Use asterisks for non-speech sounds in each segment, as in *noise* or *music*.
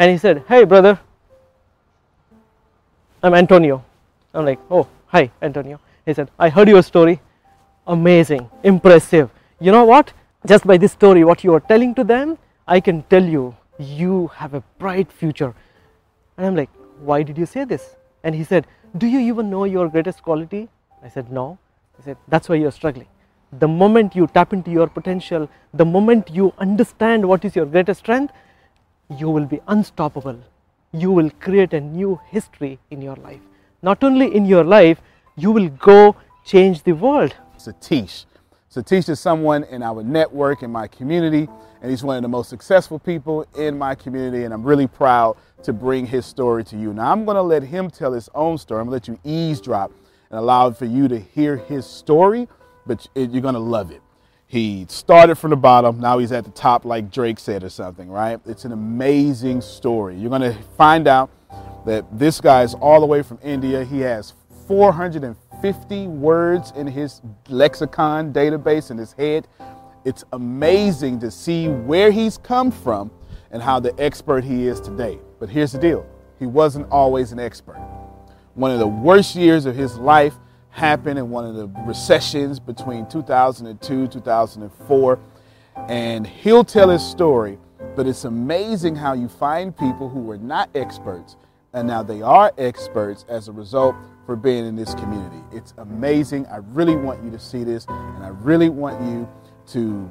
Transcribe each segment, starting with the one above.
And he said, Hey, brother, I'm Antonio. I'm like, Oh, hi, Antonio. He said, I heard your story. Amazing, impressive. You know what? Just by this story, what you are telling to them, I can tell you, you have a bright future. And I'm like, Why did you say this? And he said, Do you even know your greatest quality? I said, No. He said, That's why you're struggling. The moment you tap into your potential, the moment you understand what is your greatest strength, you will be unstoppable. You will create a new history in your life. Not only in your life, you will go change the world. Sathish. Sathish is someone in our network, in my community, and he's one of the most successful people in my community, and I'm really proud to bring his story to you. Now, I'm going to let him tell his own story. I'm going to let you eavesdrop and allow for you to hear his story, but you're going to love it. He started from the bottom. Now he's at the top, like Drake said, or something, right? It's an amazing story. You're going to find out that this guy is all the way from India. He has 450 words in his lexicon database in his head. It's amazing to see where he's come from and how the expert he is today. But here's the deal he wasn't always an expert. One of the worst years of his life happened in one of the recessions between 2002 2004 and he'll tell his story but it's amazing how you find people who were not experts and now they are experts as a result for being in this community. It's amazing. I really want you to see this and i really want you to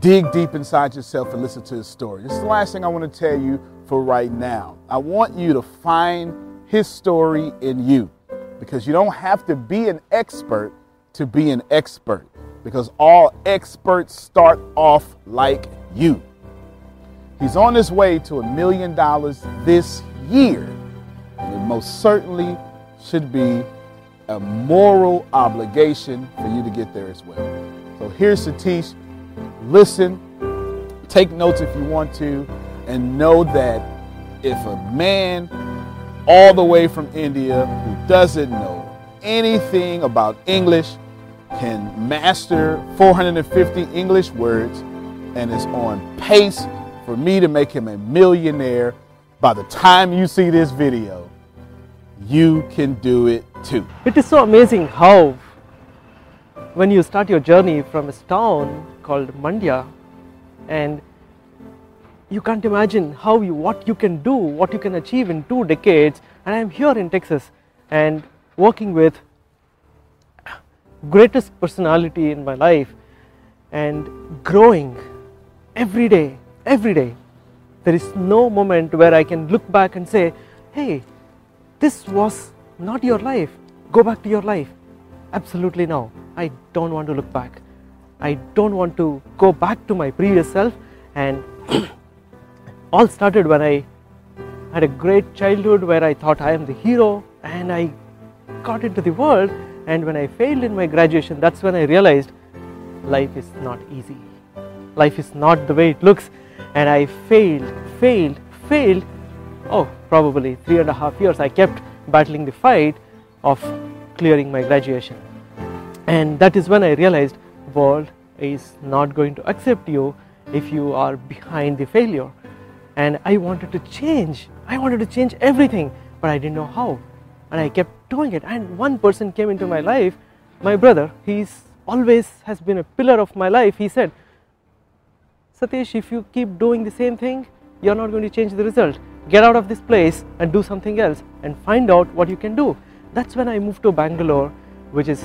dig deep inside yourself and listen to his story. This is the last thing i want to tell you for right now. I want you to find his story in you because you don't have to be an expert to be an expert because all experts start off like you. He's on his way to a million dollars this year. And it most certainly should be a moral obligation for you to get there as well. So here's Sathish. Listen, take notes if you want to, and know that if a man all the way from India doesn't know anything about English can master 450 English words and is on pace for me to make him a millionaire by the time you see this video, you can do it too. It is so amazing how, when you start your journey from a town called Mandya, and you can't imagine how you what you can do, what you can achieve in two decades. And I'm here in Texas and working with greatest personality in my life and growing every day, every day. There is no moment where I can look back and say, hey, this was not your life. Go back to your life. Absolutely no. I don't want to look back. I don't want to go back to my previous self. And *clears throat* all started when I had a great childhood where I thought I am the hero and I got into the world. And when I failed in my graduation, that's when I realized life is not easy. Life is not the way it looks. And I failed, failed, failed. Oh, probably three and a half years. I kept battling the fight of clearing my graduation. And that is when I realized world is not going to accept you if you are behind the failure. And I wanted to change. I wanted to change everything, but I didn't know how. And I kept doing it. And one person came into my life, my brother. He's always has been a pillar of my life. He said, Sathish, if you keep doing the same thing, you're not going to change the result. Get out of this place and do something else and find out what you can do. That's when I moved to Bangalore, which is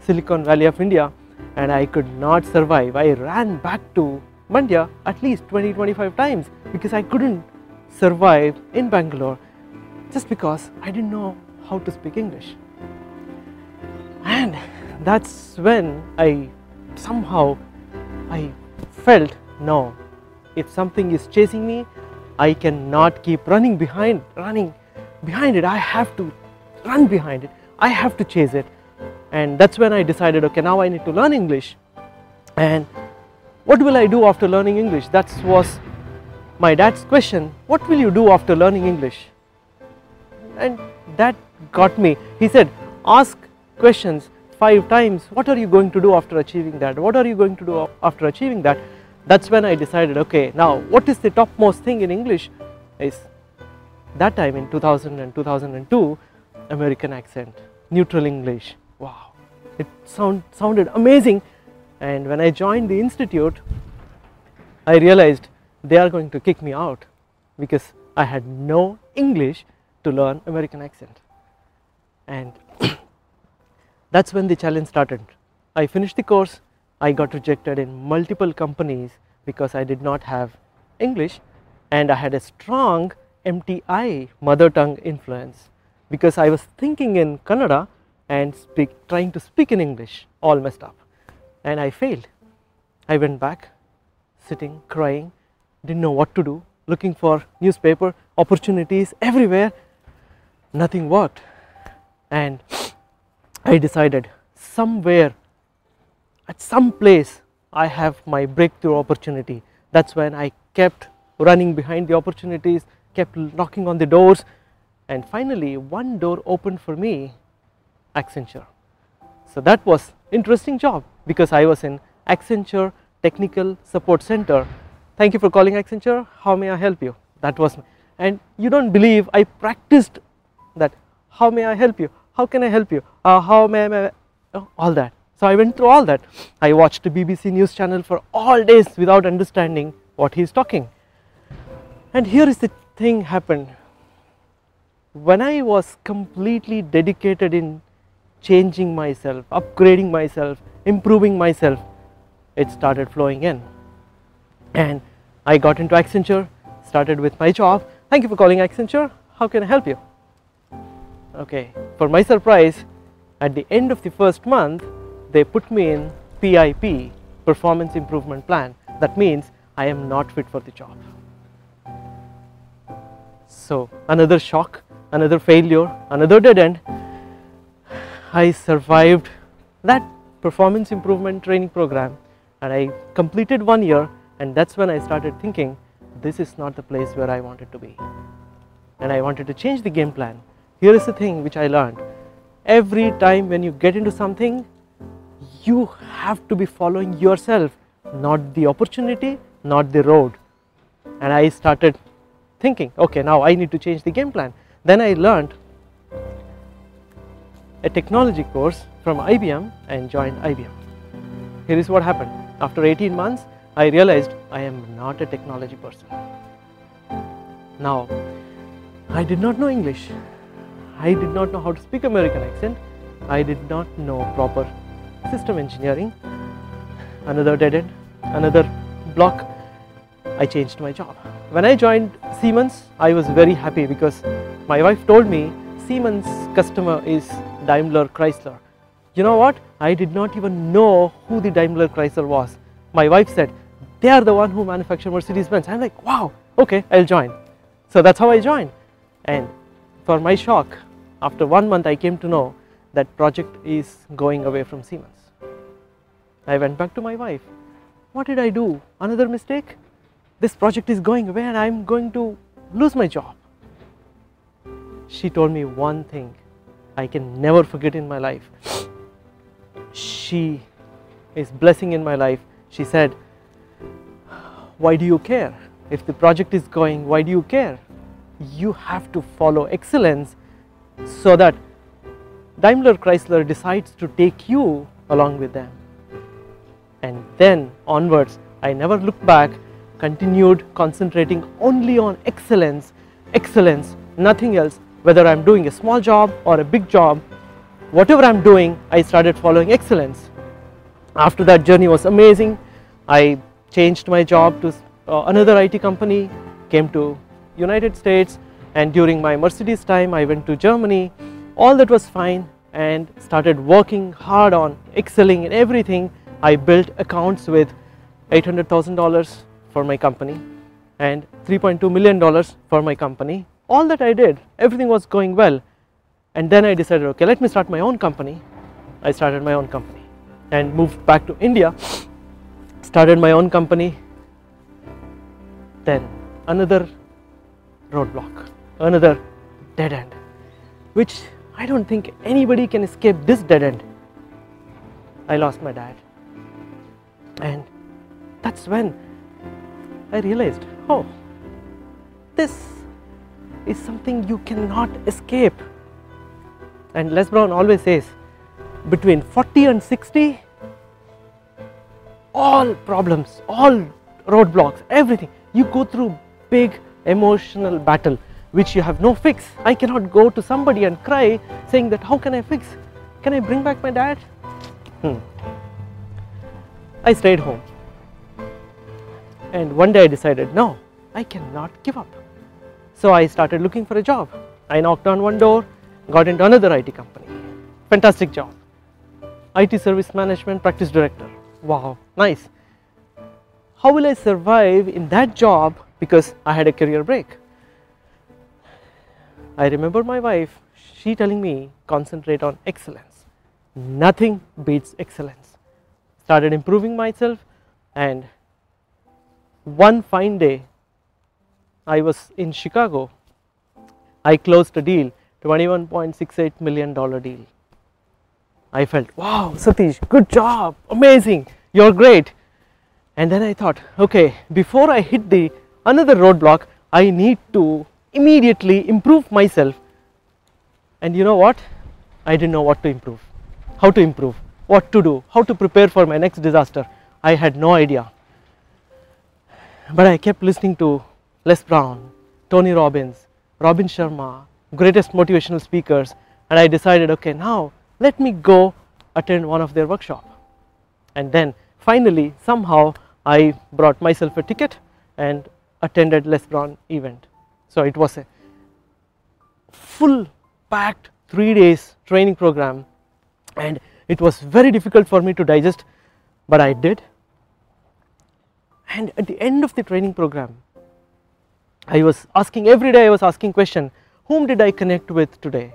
Silicon Valley of India, and I could not survive. I ran back to Mandya at least 20 25 times because I couldn't survive in Bangalore just because I didn't know how to speak English. And that's when I somehow I felt no if something is chasing me I cannot keep running behind running behind it. I have to run behind it. I have to chase it. And that's when I decided okay now I need to learn English. And what will I do after learning English? That was my dad's question. What will you do after learning English? And that got me. He said ask questions five times. What are you going to do after achieving that? What are you going to do after achieving that? That's when I decided okay now what is the topmost thing in English is that time in 2000 and 2002 American accent neutral English. Wow. It sound, sounded amazing. And when I joined the institute I realized they are going to kick me out because I had no English to learn American accent and *clears throat* that's when the challenge started. I finished the course, I got rejected in multiple companies because I did not have English. And I had a strong MTI mother tongue influence because I was thinking in Kannada and speak, trying to speak in English all messed up. And I failed. I went back sitting crying didn't know what to do looking for newspaper opportunities everywhere. Nothing worked and I decided somewhere at some place I have my breakthrough opportunity. That's when I kept running behind the opportunities, kept knocking on the doors, and finally one door opened for me, Accenture. So that was interesting job because I was in Accenture Technical Support Center. Thank you for calling Accenture. How may I help you? That was, and you don't believe I practiced that. How may I help you? How can I help you? Uh, how may I, oh, all that. So I went through all that. I watched the BBC news channel for all days without understanding what he is talking. And here is the thing happened. When I was completely dedicated in changing myself, upgrading myself, improving myself, it started flowing in. And I got into Accenture, started with my job. Thank you for calling Accenture. How can I help you? Okay, for my surprise, at the end of the first month, they put me in PIP, Performance Improvement Plan. That means I am not fit for the job. So, another shock, another failure, another dead end. I survived that performance improvement training program and I completed one year and that's when I started thinking this is not the place where I wanted to be and I wanted to change the game plan. Here is the thing which I learned every time when you get into something, you have to be following yourself, not the opportunity, not the road. And I started thinking, okay, now I need to change the game plan. Then I learned a technology course from IBM and joined IBM. Here is what happened. After 18 months, I realized I am not a technology person. Now, I did not know English. I did not know how to speak American accent. I did not know proper system engineering. Another dead end, another block. I changed my job. When I joined Siemens, I was very happy because my wife told me Siemens customer is Daimler Chrysler. You know what? I did not even know who the Daimler Chrysler was. My wife said, they are the one who manufacture Mercedes Benz. I'm like, wow, okay, I'll join. So that's how I joined. And for my shock, after one month I came to know that project is going away from Siemens. I went back to my wife. What did I do? Another mistake? This project is going away and I'm going to lose my job. She told me one thing I can never forget in my life. She is blessing in my life. She said, Why do you care? If the project is going, why do you care? You have to follow excellence so that Daimler Chrysler decides to take you along with them. And then onwards, I never looked back, continued concentrating only on excellence, excellence, nothing else. Whether I'm doing a small job or a big job, whatever I'm doing, I started following excellence. After that journey was amazing. I changed my job to uh, another IT company, came to United States, and during my Mercedes time I went to Germany. All that was fine and started working hard on excelling in everything. I built accounts with $800,000 for my company and $3.2 million for my company. All that I did everything was going well. And then I decided okay let me start my own company. I started my own company and moved back to India. *sniffs* Started my own company. Then another roadblock another dead end, which I don't think anybody can escape this dead end. I lost my dad. And that's when I realized, oh, this is something you cannot escape. And Les Brown always says, between 40 and 60, all problems, all roadblocks, everything, you go through big emotional battle which you have no fix. I cannot go to somebody and cry saying that how can I fix? Can I bring back my dad? Hmm. I stayed home. And one day I decided, no, I cannot give up. So I started looking for a job. I knocked on one door, got into another IT company. Fantastic job. IT service management practice director. Wow, nice. How will I survive in that job because I had a career break? I remember my wife, she telling me concentrate on excellence. Nothing beats excellence. Started improving myself and one fine day I was in Chicago. I closed a deal, 21.68 million dollar deal. I felt, wow, Sathish, good job, amazing, you're great. And then I thought, okay, before I hit the another roadblock, I need to immediately improve myself. And you know what? I didn't know what to improve. How to improve? What to do? How to prepare for my next disaster? I had no idea. But I kept listening to Les Brown Tony Robbins Robin Sharma greatest motivational speakers. And I decided okay now let me go attend one of their workshop. And then finally somehow I brought myself a ticket and attended Les Brown event so it was a full packed 3 days training program and it was very difficult for me to digest but I did and at the end of the training program I was asking every day, I was asking question, whom did I connect with today?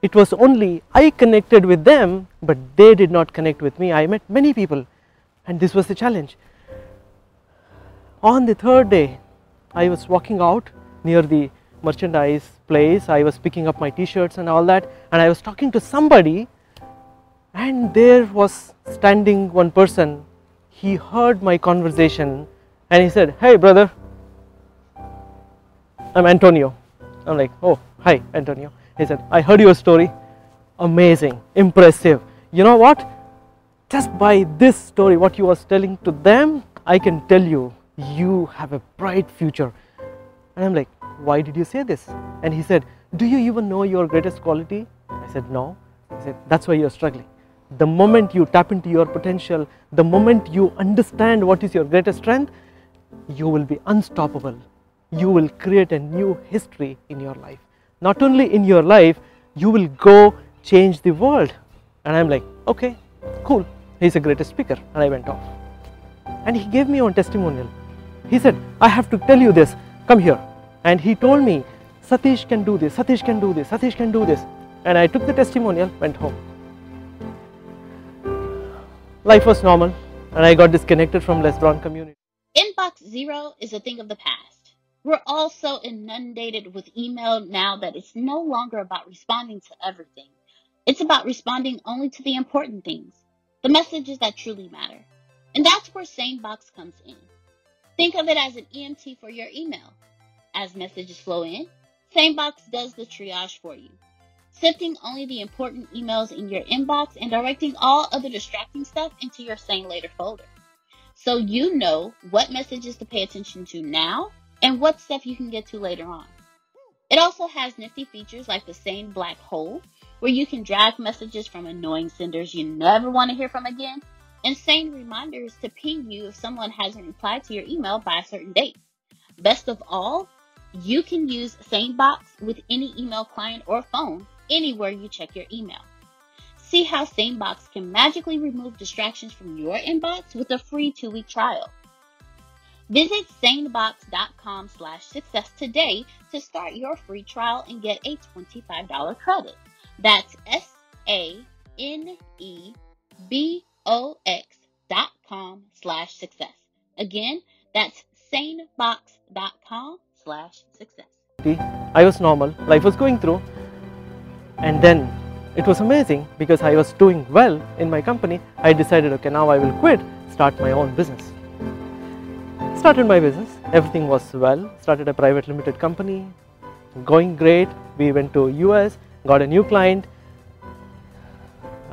It was only I connected with them, but they did not connect with me. I met many people, and this was the challenge. On the third day, I was walking out near the merchandise place. I was picking up my t shirts and all that, and I was talking to somebody, and there was standing one person. He heard my conversation and he said, Hey, brother, I'm Antonio. I'm like, Oh, hi, Antonio. He said, I heard your story. Amazing, impressive. You know what? Just by this story, what you was telling to them, I can tell you, you have a bright future. And I'm like, why did you say this? And he said, do you even know your greatest quality? I said, no. He said, that's why you're struggling. The moment you tap into your potential, the moment you understand what is your greatest strength, you will be unstoppable. You will create a new history in your life not only in your life, you will go change the world. And I'm like, okay, cool. He's a greatest speaker. And I went off. And he gave me one testimonial. He said, I have to tell you this. Come here. And he told me, Sathish can do this, Sathish can do this, Sathish can do this. And I took the testimonial, went home. Life was normal, and I got disconnected from Les Brown community. Inbox zero is a thing of the past. We're all so inundated with email now that it's no longer about responding to everything. It's about responding only to the important things, the messages that truly matter. And that's where SaneBox comes in. Think of it as an EMT for your email. As messages flow in, SaneBox does the triage for you, sifting only the important emails in your inbox and directing all other distracting stuff into your SaneLater folder. So you know what messages to pay attention to now and what stuff you can get to later on. It also has nifty features like the Sane Black Hole, where you can drag messages from annoying senders you never want to hear from again, and Sane reminders to ping you if someone hasn't replied to your email by a certain date. Best of all, you can use SaneBox with any email client or phone anywhere you check your email. See how SaneBox can magically remove distractions from your inbox with a free two-week trial. Visit sanebox.com slash success today to start your free trial and get a $25 credit. That's S-A-N-E-B-O-X dot com slash success. Again, that's sanebox.com slash success. I was normal, life was going through, and then it was amazing because I was doing well in my company. I decided, okay, now I will quit, start my own business started my business everything was well started a private limited company going great we went to us got a new client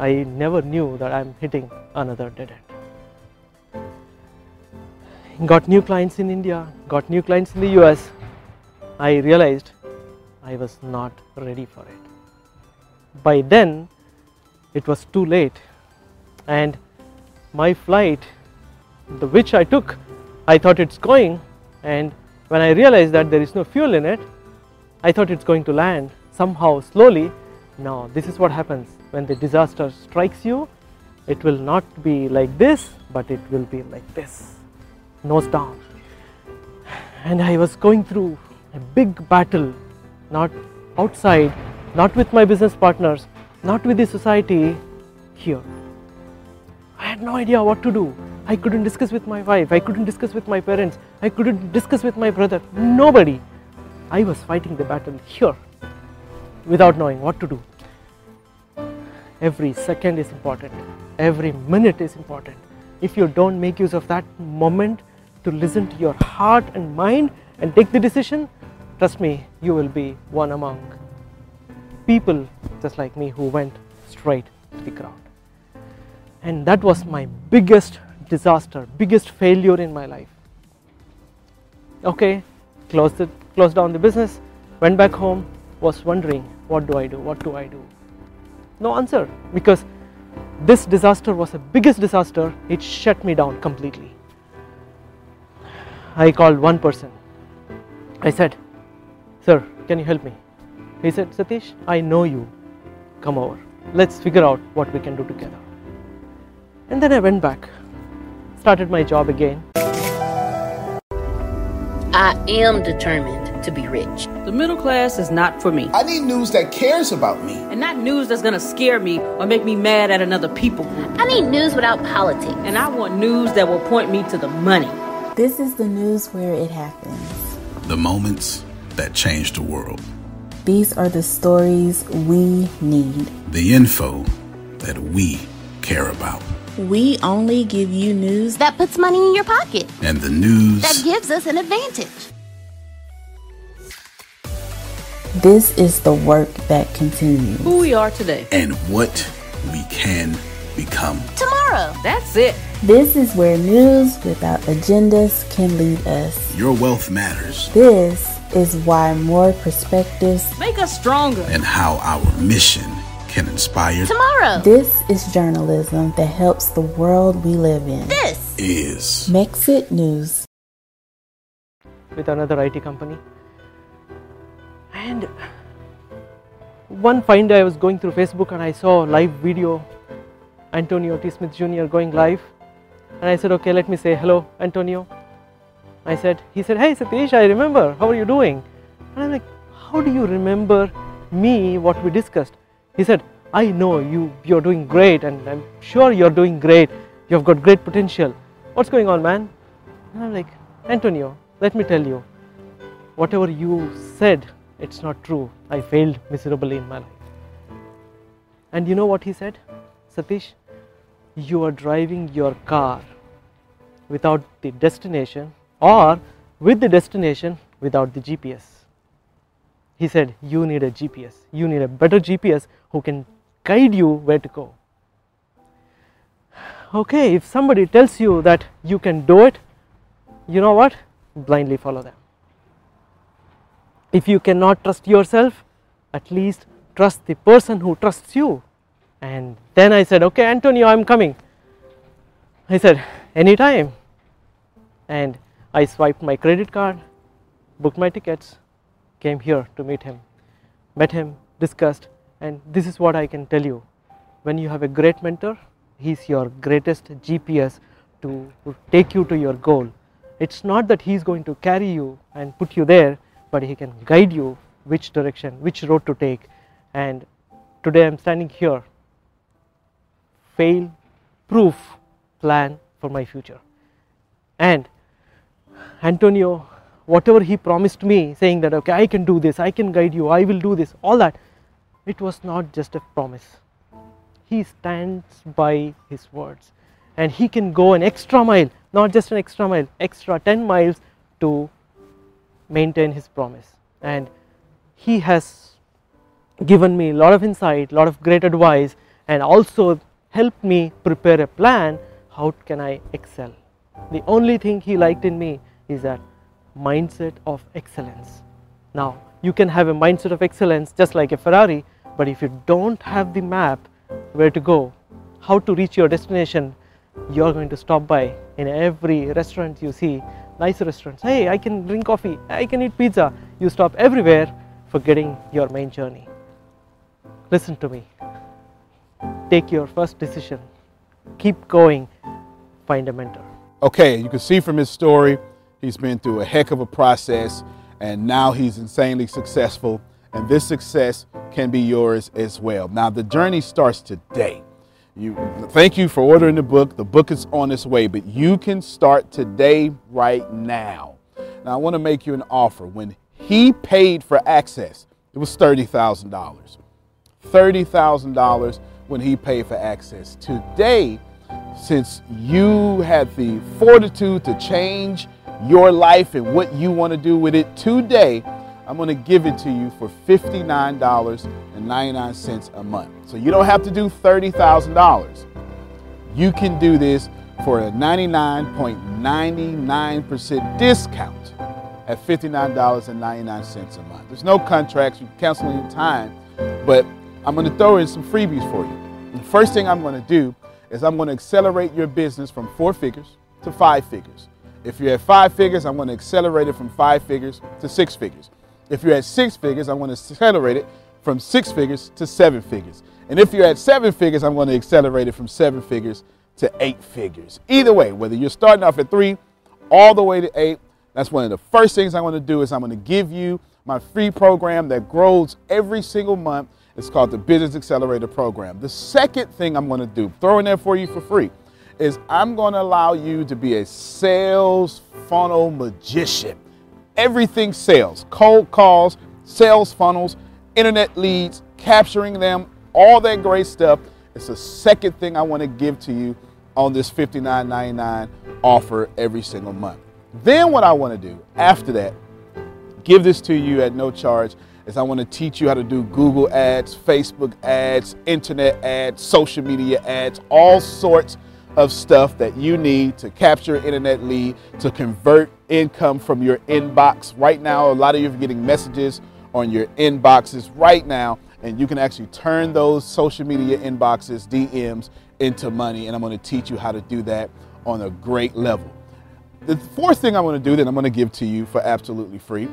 i never knew that i'm hitting another dead end. Got new clients in india got new clients in the us i realized i was not ready for it. By then it was too late. And my flight the which i took I thought it's going. And when I realized that there is no fuel in it, I thought it's going to land somehow slowly. No, this is what happens when the disaster strikes you. It will not be like this, but it will be like this, nose down. And I was going through a big battle, not outside, not with my business partners, not with the society, here. I had no idea what to do. I couldn't discuss with my wife, I couldn't discuss with my parents, I couldn't discuss with my brother. Nobody. I was fighting the battle here without knowing what to do. Every second is important, every minute is important. If you don't make use of that moment to listen to your heart and mind and take the decision, trust me, you will be one among people just like me who went straight to the ground. And that was my biggest disaster, biggest failure in my life. Okay, closed it, closed down the business, went back home, was wondering what do I do, what do I do? No answer because this disaster was the biggest disaster, it shut me down completely. I called one person. I said, Sir, can you help me? He said, Sathish, I know you. Come over. Let's figure out what we can do together. And then I went back started my job again. I am determined to be rich. The middle class is not for me. I need news that cares about me. And not news that's gonna scare me or make me mad at another people group. I need news without politics. And I want news that will point me to the money. This is the news where it happens. The moments that change the world. These are the stories we need. The info that we care about. We only give you news that puts money in your pocket. And the news that gives us an advantage. This is the work that continues. Who we are today. And what we can become. Tomorrow. That's it. This is where news without agendas can lead us. Your wealth matters. This is why more perspectives make us stronger. And how our mission can inspire tomorrow. This is journalism that helps the world we live in. This is Mexit News. With another IT company. And one fine day I was going through Facebook and I saw a live video Antonio T. Smith Jr. going live. And I said, okay, let me say hello, Antonio. I said, he said, hey Sathish, I remember. How are you doing? And I'm like, how do you remember me, what we discussed? He said, I know you, you're doing great and I'm sure you're doing great. You've got great potential. What's going on, man? And I'm like, Antonio, let me tell you, whatever you said, it's not true. I failed miserably in my life. And you know what he said? Sathish, you are driving your car without the destination or with the destination without the GPS. He said, You need a GPS. You need a better GPS who can guide you where to go. Okay, if somebody tells you that you can do it, you know what? Blindly follow them. If you cannot trust yourself, at least trust the person who trusts you. And then I said, Okay, Antonio, I'm coming. He said, Anytime. And I swiped my credit card, booked my tickets, came here to meet him, met him, discussed, and this is what I can tell you. When you have a great mentor, he's your greatest GPS to take you to your goal. It's not that he's going to carry you and put you there, but he can guide you which direction, which road to take. And today I'm standing here, fail proof plan for my future. And Antonio, whatever he promised me, saying that, okay, I can do this, I can guide you, I will do this, all that, it was not just a promise. He stands by his words and he can go an extra mile, not just an extra mile, extra 10 miles to maintain his promise. And he has given me a lot of insight, lot of great advice, and also helped me prepare a plan how can I excel. The only thing he liked in me is that mindset of excellence. Now, you can have a mindset of excellence just like a Ferrari, but if you don't have the map where to go, how to reach your destination, you're going to stop by in every restaurant you see, nice restaurants. Hey, I can drink coffee, I can eat pizza. You stop everywhere forgetting your main journey. Listen to me. Take your first decision. Keep going. Find a mentor. Okay, you can see from his story He's been through a heck of a process and now he's insanely successful. And this success can be yours as well. Now, the journey starts today. You, thank you for ordering the book. The book is on its way, but you can start today, right now. Now, I want to make you an offer. When he paid for access, it was $30,000. $30,000 when he paid for access. Today, since you had the fortitude to change your life and what you want to do with it today, I'm going to give it to you for $59.99 a month. So you don't have to do $30,000. You can do this for a 99.99% discount at $59.99 a month. There's no contracts, you can cancel any time, but I'm going to throw in some freebies for you. The first thing I'm going to do is I'm going to accelerate your business from four figures to five figures. If you're at five figures, I'm going to accelerate it from five figures to six figures. If you're at six figures, I'm going to accelerate it from six figures to seven figures. And if you're at seven figures, I'm going to accelerate it from seven figures to eight figures. Either way, whether you're starting off at three all the way to eight, That's one of the first things I'm going to do is I'm going to give you my free program that grows every single month. It's called the Business Accelerator Program. The second thing I'm going to do, throw in there for you for free, is I'm going to allow you to be a sales funnel magician. Everything sales, cold calls, sales funnels, internet leads, capturing them, all that great stuff. It's the second thing I want to give to you on this $59.99 offer every single month. Then what I want to do after that, give this to you at no charge, is I want to teach you how to do Google ads, Facebook ads, internet ads, social media ads, all sorts of stuff that you need to capture internet lead, to convert income from your inbox. Right now, a lot of you are getting messages on your inboxes right now, and you can actually turn those social media inboxes, DMs, into money. And I'm going to teach you how to do that on a great level. The fourth thing I'm going to do that I'm going to give to you for absolutely free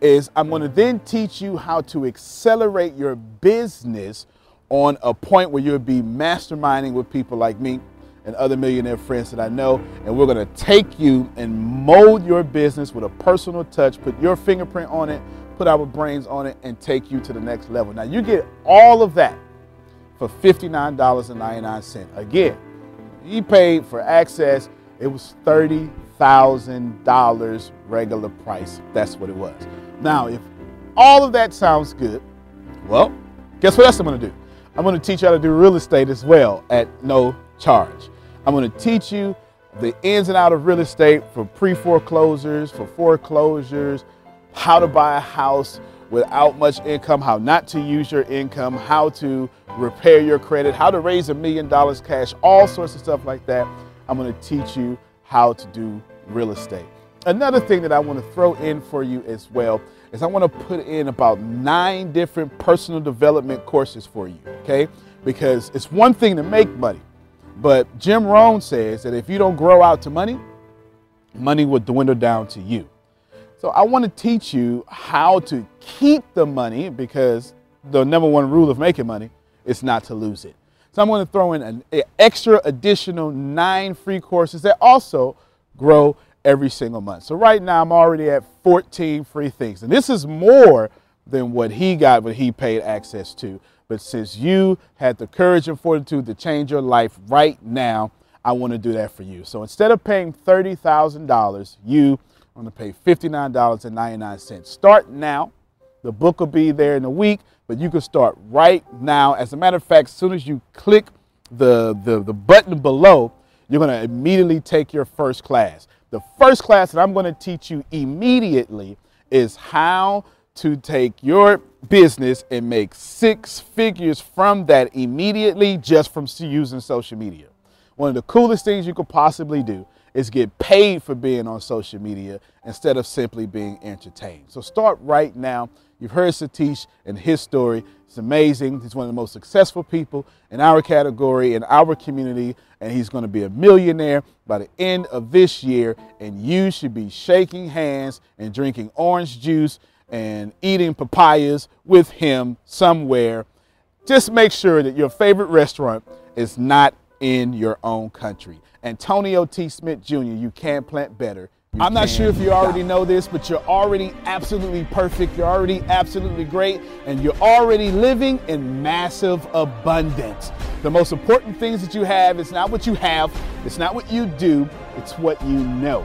is I'm going to then teach you how to accelerate your business on a point where you'll be masterminding with people like me and other millionaire friends that I know. And we're going to take you and mold your business with a personal touch, put your fingerprint on it, put our brains on it, and take you to the next level. Now, you get all of that for $59.99. Again, he paid for access, it was $30,000 regular price. That's what it was. Now, if all of that sounds good, well, guess what else I'm going to do? I'm going to teach you how to do real estate as well at no charge. I'm going to teach you the ins and out of real estate for pre foreclosures, for foreclosures, how to buy a house without much income, how not to use your income, how to repair your credit, how to raise a million dollars cash, all sorts of stuff like that. I'm going to teach you how to do real estate. Another thing that I want to throw in for you as well is I want to put in about nine different personal development courses for you, okay? Because it's one thing to make money, but Jim Rohn says that if you don't grow out to money, money will dwindle down to you. So I want to teach you how to keep the money because the number one rule of making money is not to lose it. So I'm going to throw in an extra additional nine free courses that also grow every single month. So right now I'm already at 14 free things. And this is more than what he got, what he paid access to. But since you had the courage and fortitude to change your life right now, I want to do that for you. So instead of paying $30,000, you are going to pay $59.99. Start now. The book will be there in a week, but you can start right now. As a matter of fact, as soon as you click the, the, the button below, you're going to immediately take your first class. The first class that I'm going to teach you immediately is how to take your business and make six figures from that immediately just from using social media. One of the coolest things you could possibly do is get paid for being on social media instead of simply being entertained. So start right now. You've heard Sathish and his story. It's amazing. He's one of the most successful people in our category, in our community, and he's going to be a millionaire by the end of this year. And you should be shaking hands and drinking orange juice and eating papayas with him somewhere. Just make sure that your favorite restaurant is not in your own country. Antonio T. Smith Jr., you can plant better. You I'm not sure if you already know this, but you're already absolutely perfect. You're already absolutely great, and you're already living in massive abundance. The most important things that you have is not what you have, it's not what you do, it's what you know.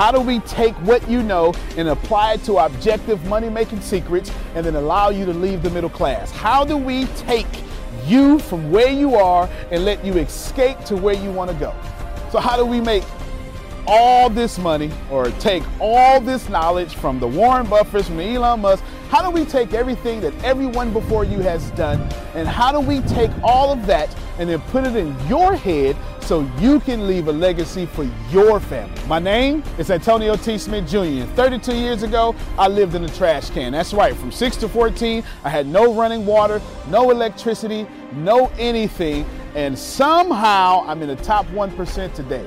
How do we take what you know and apply it to objective money making secrets and then allow you to leave the middle class? How do we take you from where you are and let you escape to where you want to go? So, how do we make all this money or take all this knowledge from the Warren Buffetts, from Elon Musk? How do we take everything that everyone before you has done and how do we take all of that and then put it in your head so you can leave a legacy for your family? My name is Antonio T. Smith Jr. 32 years ago, I lived in a trash can. That's right, from 6 to 14, I had no running water, no electricity, no anything, and somehow I'm in the top 1% today.